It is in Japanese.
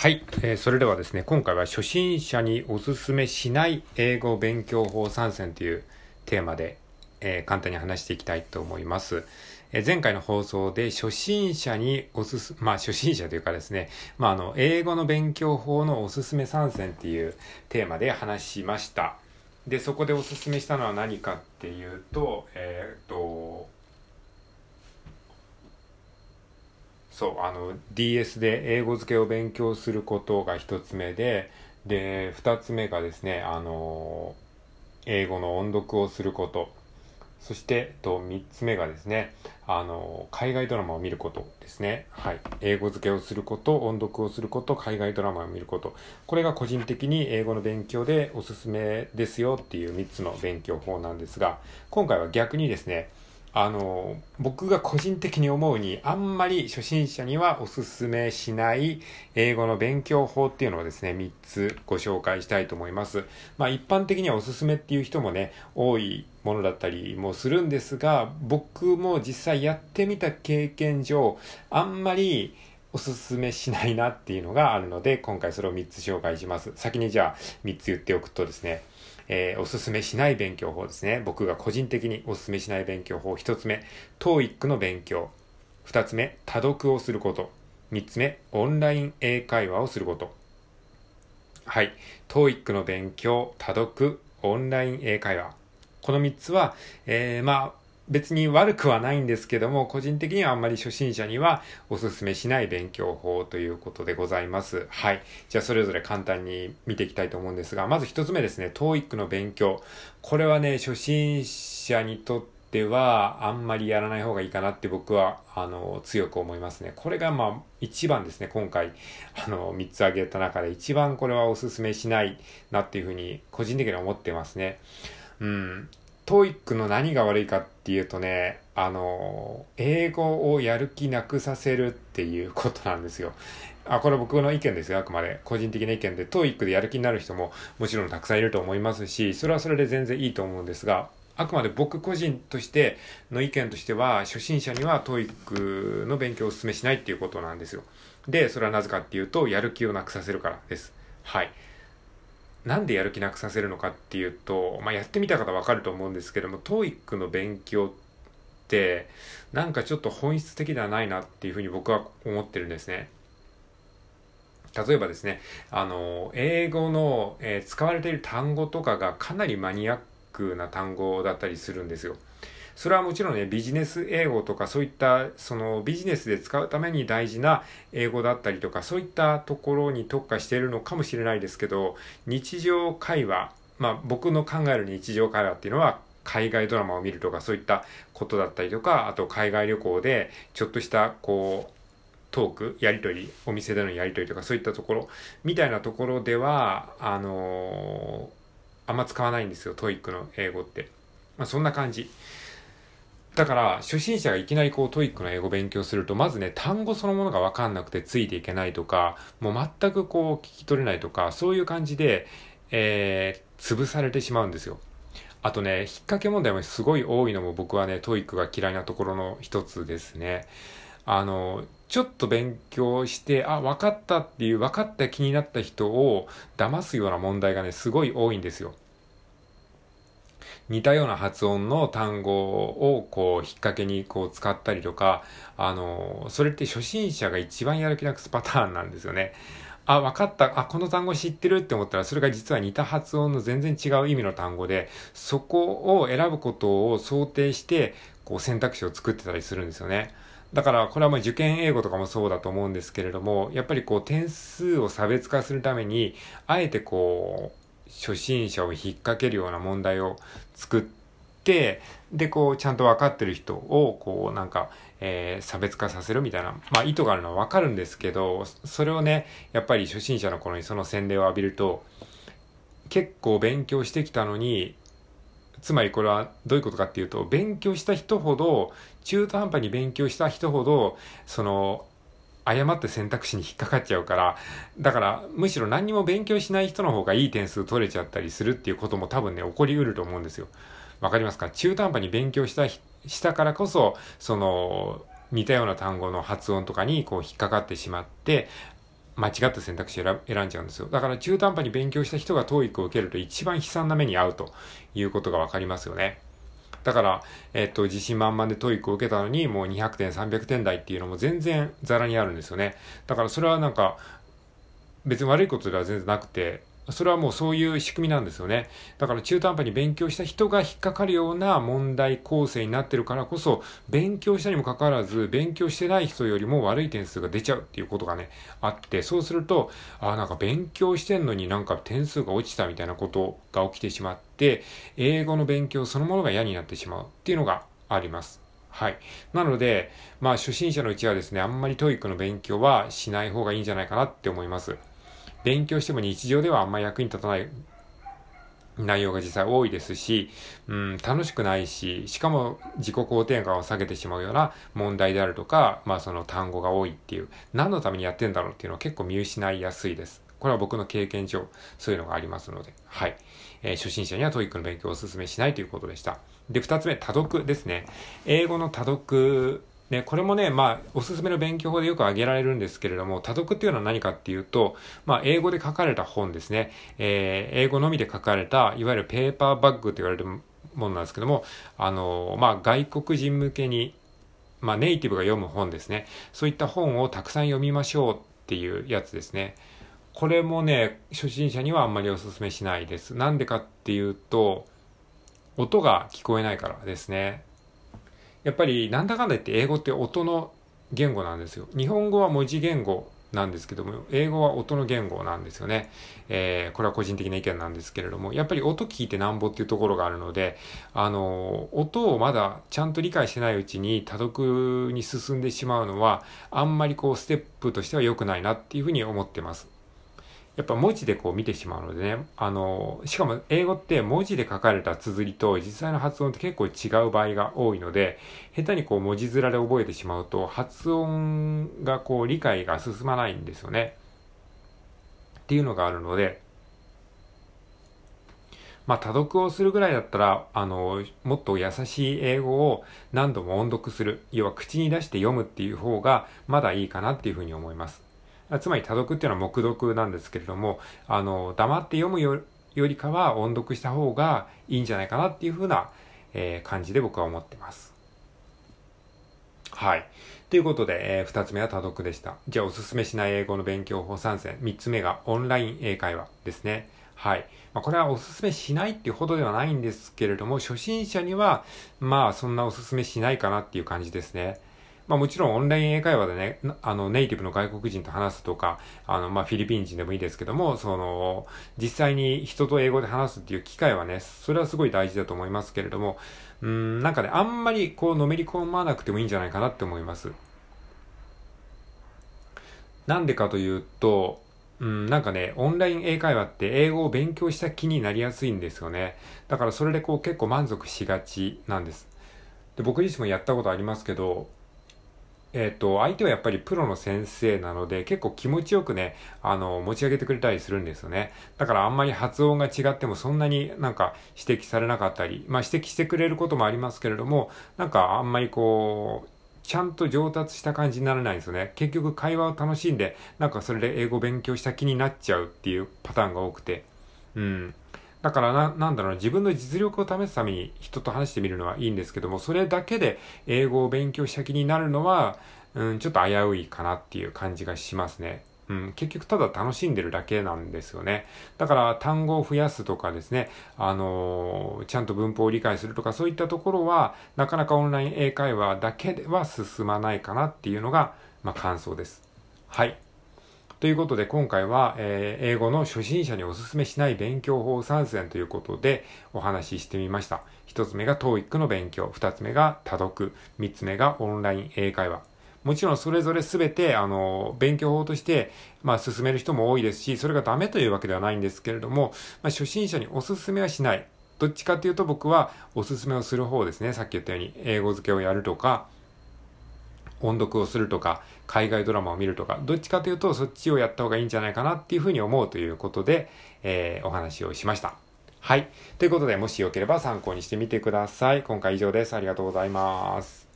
はい、えー、それではですね、今回は初心者におすすめしない英語勉強法参戦というテーマで、えー、簡単に話していきたいと思います。えー、前回の放送で初心者におすす、まあ初心者というかですね、まああの、英語の勉強法のおすすめ参戦っていうテーマで話しました。で、そこでおすすめしたのは何かっていうと、えっ、と、そうあの DS で英語付けを勉強することが一つ目でで二つ目がですねあの英語の音読をすることそして、と、三つ目がですね、あの、海外ドラマを見ることですね。はい。英語付けをすること、音読をすること、海外ドラマを見ること。これが個人的に英語の勉強でおすすめですよっていう三つの勉強法なんですが、今回は逆にですね、あの、僕が個人的に思うに、あんまり初心者にはおすすめしない英語の勉強法っていうのをですね、3つご紹介したいと思います。まあ一般的にはおすすめっていう人もね、多いものだったりもするんですが、僕も実際やってみた経験上、あんまりおすすめしないなっていうのがあるので、今回それを3つ紹介します。先にじゃあ3つ言っておくとですね、えー、おすすめしない勉強法ですね。僕が個人的におすすめしない勉強法。一つ目、TOEIC の勉強。二つ目、多読をすること。三つ目、オンライン英会話をすること。はい。TOEIC の勉強、多読、オンライン英会話。この三つは、えー、まあ、別に悪くはないんですけども、個人的にはあんまり初心者にはお勧めしない勉強法ということでございます。はい。じゃあそれぞれ簡単に見ていきたいと思うんですが、まず一つ目ですね、TOEIC の勉強。これはね、初心者にとってはあんまりやらない方がいいかなって僕は、あの、強く思いますね。これがまあ、一番ですね、今回、あの、三つ挙げた中で一番これはお勧めしないなっていうふうに個人的には思ってますね。うん。 TOEIC の何が悪いかっていうとね、あの、英語をやる気なくさせるっていうことなんですよ。あ、これ僕の意見ですよ、あくまで。個人的な意見で、 TOEIC でやる気になる人ももちろんたくさんいると思いますし、それはそれで全然いいと思うんですが、あくまで僕個人としての意見としては、初心者には TOEIC の勉強をお勧めしないっていうことなんですよ。で、それはなぜかっていうと、やる気をなくさせるからです。はい。なんでやる気なくさせるのかっていうと、まあ、やってみた方わかると思うんですけども、TOEIC の勉強って、なんかちょっと本質的ではないなっていうふうに僕は思ってるんですね。例えばですね、あの、英語の、えー、使われている単語とかがかなりマニアックな単語だったりするんですよ。それはもちろんね、ビジネス英語とかそういった、そのビジネスで使うために大事な英語だったりとか、そういったところに特化しているのかもしれないですけど、日常会話、まあ僕の考える日常会話っていうのは、海外ドラマを見るとかそういったことだったりとか、あと海外旅行でちょっとしたこう、トーク、やりとり、お店でのやりとりとかそういったところ、みたいなところでは、あのー、あんま使わないんですよ、 TOEIC の英語って。まあそんな感じ。だから、初心者がいきなりこう TOEIC の英語を勉強すると、まずね、単語そのものがわかんなくてついていけないとか、もう全くこう聞き取れないとか、そういう感じで、えー、潰されてしまうんですよ。あとね、引っ掛け問題もすごい多いのも僕はね、 TOEIC が嫌いなところの一つですね。あの、ちょっと勉強して、あ、分かったっていう、分かった気になった人を騙すような問題がね、すごい多いんですよ。似たような発音の単語をこう引っ掛けにこう使ったりとか、あの、それって初心者が一番やる気なくすパターンなんですよね。あ、わかった。あ、この単語知ってるって思ったら、それが実は似た発音の全然違う意味の単語で、そこを選ぶことを想定して、こう選択肢を作ってたりするんですよね。だから、これはまあ受験英語とかもそうだと思うんですけれども、やっぱりこう点数を差別化するために、あえてこう、初心者を引っ掛けるような問題を作って、で、こう、ちゃんと分かってる人を、こう、なんか、えー、差別化させるみたいな、まあ、意図があるのは分かるんですけど、それをね、やっぱり初心者の頃にその洗礼を浴びると、結構勉強してきたのに、つまりこれはどういうことかっていうと、勉強した人ほど、中途半端に勉強した人ほど、その、誤って選択肢に引っかかっちゃうから、だからむしろ何にも勉強しない人の方がいい点数取れちゃったりするっていうことも多分ね、起こりうると思うんですよ。わかりますか？中途半端に勉強したしたからこそ、その、似たような単語の発音とかにこう引っかかってしまって、間違った選択肢を選んじゃうんですよ。だから中途半端に勉強した人が TOEIC を受けると一番悲惨な目に遭うということがわかりますよね。だから、えっと、自信満々で TOEIC を受けたのに、もう200点、300点台っていうのも全然ザラにあるんですよね。だからそれはなんか、別に悪いことでは全然なくて、それはもうそういう仕組みなんですよね。だから中途半端に勉強した人が引っかかるような問題構成になってるからこそ、勉強したにもかかわらず、勉強してない人よりも悪い点数が出ちゃうっていうことがね、あって、そうすると、ああ、なんか勉強してんのになんか点数が落ちたみたいなことが起きてしまって、英語の勉強そのものが嫌になってしまうっていうのがあります。はい。なので、まあ初心者のうちはですね、あんまり TOEIC の勉強はしない方がいいんじゃないかなって思います。勉強しても日常ではあんまり役に立たない内容が実際多いですし、うん、楽しくないし、しかも自己肯定感を下げてしまうような問題であるとか、まあその単語が多いっていう、何のためにやってんだろうっていうのは結構見失いやすいです。これは僕の経験上、そういうのがありますので、はい。えー、初心者には TOEIC の勉強をお勧めしないということでした。で、二つ目、多読ですね。英語の多読ね、これもね、まあ、おすすめの勉強法でよく挙げられるんですけれども、多読っていうのは何かっていうと、まあ、英語で書かれた本ですね。えー、英語のみで書かれた、いわゆるペーパーバックと言われるものなんですけども、あの、まあ、外国人向けに、まあ、ネイティブが読む本ですね。そういった本をたくさん読みましょうっていうやつですね。これもね、初心者にはあんまりお勧めしないです。なんでかっていうと、音が聞こえないからですね。やっぱりなんだかんだ言って英語って音の言語なんですよ。日本語は文字言語なんですけども、英語は音の言語なんですよね。えー、これは個人的な意見なんですけれども、やっぱり音聞いてなんぼっていうところがあるので、あの、音をまだちゃんと理解してないうちに多読に進んでしまうのは、あんまりこうステップとしては良くないなっていうふうに思ってます。やっぱ文字でこう見てしまうのでね、あの、しかも英語って文字で書かれた綴りと実際の発音って結構違う場合が多いので、下手にこう文字面で覚えてしまうと発音がこう理解が進まないんですよね。っていうのがあるので、まあ、多読をするぐらいだったら、あの、もっと優しい英語を何度も音読する、要は口に出して読むっていう方がまだいいかなっていうふうに思います。つまり多読っていうのは黙読なんですけれども、あの、黙って読むよりかは音読した方がいいんじゃないかなっていうふうな、えー、感じで僕は思ってます。はい。ということで、えー、二つ目は多読でした。じゃあおすすめしない英語の勉強法3選。三つ目がオンライン英会話ですね。はい。まあ、これはおすすめしないっていうほどではないんですけれども、初心者には、まあそんなおすすめしないかなっていう感じですね。まあもちろんオンライン英会話でね、あのネイティブの外国人と話すとか、あのまあフィリピン人でもいいですけども、その、実際に人と英語で話すっていう機会はね、それはすごい大事だと思いますけれども、うん、なんかね、あんまりこうのめり込まなくてもいいんじゃないかなって思います。なんでかというと、うん、なんかね、オンライン英会話って英語を勉強した気になりやすいんですよね。だからそれでこう結構満足しがちなんです。で僕自身もやったことありますけど、えっ、と、相手はやっぱりプロの先生なので、結構気持ちよくね、あの、持ち上げてくれたりするんですよね。だからあんまり発音が違ってもそんなになんか指摘されなかったり、まあ指摘してくれることもありますけれども、なんかあんまりこう、ちゃんと上達した感じにならないんですよね。結局会話を楽しんで、なんかそれで英語勉強した気になっちゃうっていうパターンが多くて。うん。だからな、なんだろう自分の実力を試すために人と話してみるのはいいんですけども、それだけで英語を勉強した気になるのは、うん、ちょっと危ういかなっていう感じがしますね。うん、結局ただ楽しんでるだけなんですよね。だから単語を増やすとかですね、あのー、ちゃんと文法を理解するとかそういったところは、なかなかオンライン英会話だけでは進まないかなっていうのが、まあ感想です。はい。ということで今回は、えー、英語の初心者にお勧めしない勉強法3選ということでお話ししてみました。一つ目が TOEIC の勉強、二つ目が多読、三つ目がオンライン英会話。もちろんそれぞれ全て、あの、勉強法として、まあ、進める人も多いですし、それがダメというわけではないんですけれども、まあ、初心者にお勧めはしない。どっちかというと僕はおすすめをする方ですね。さっき言ったように英語付けをやるとか、音読をするとか、海外ドラマを見るとか、どっちかというとそっちをやった方がいいんじゃないかなっていうふうに思うということで、えー、お話をしました。はい。ということで、もしよければ参考にしてみてください。今回以上です。ありがとうございます。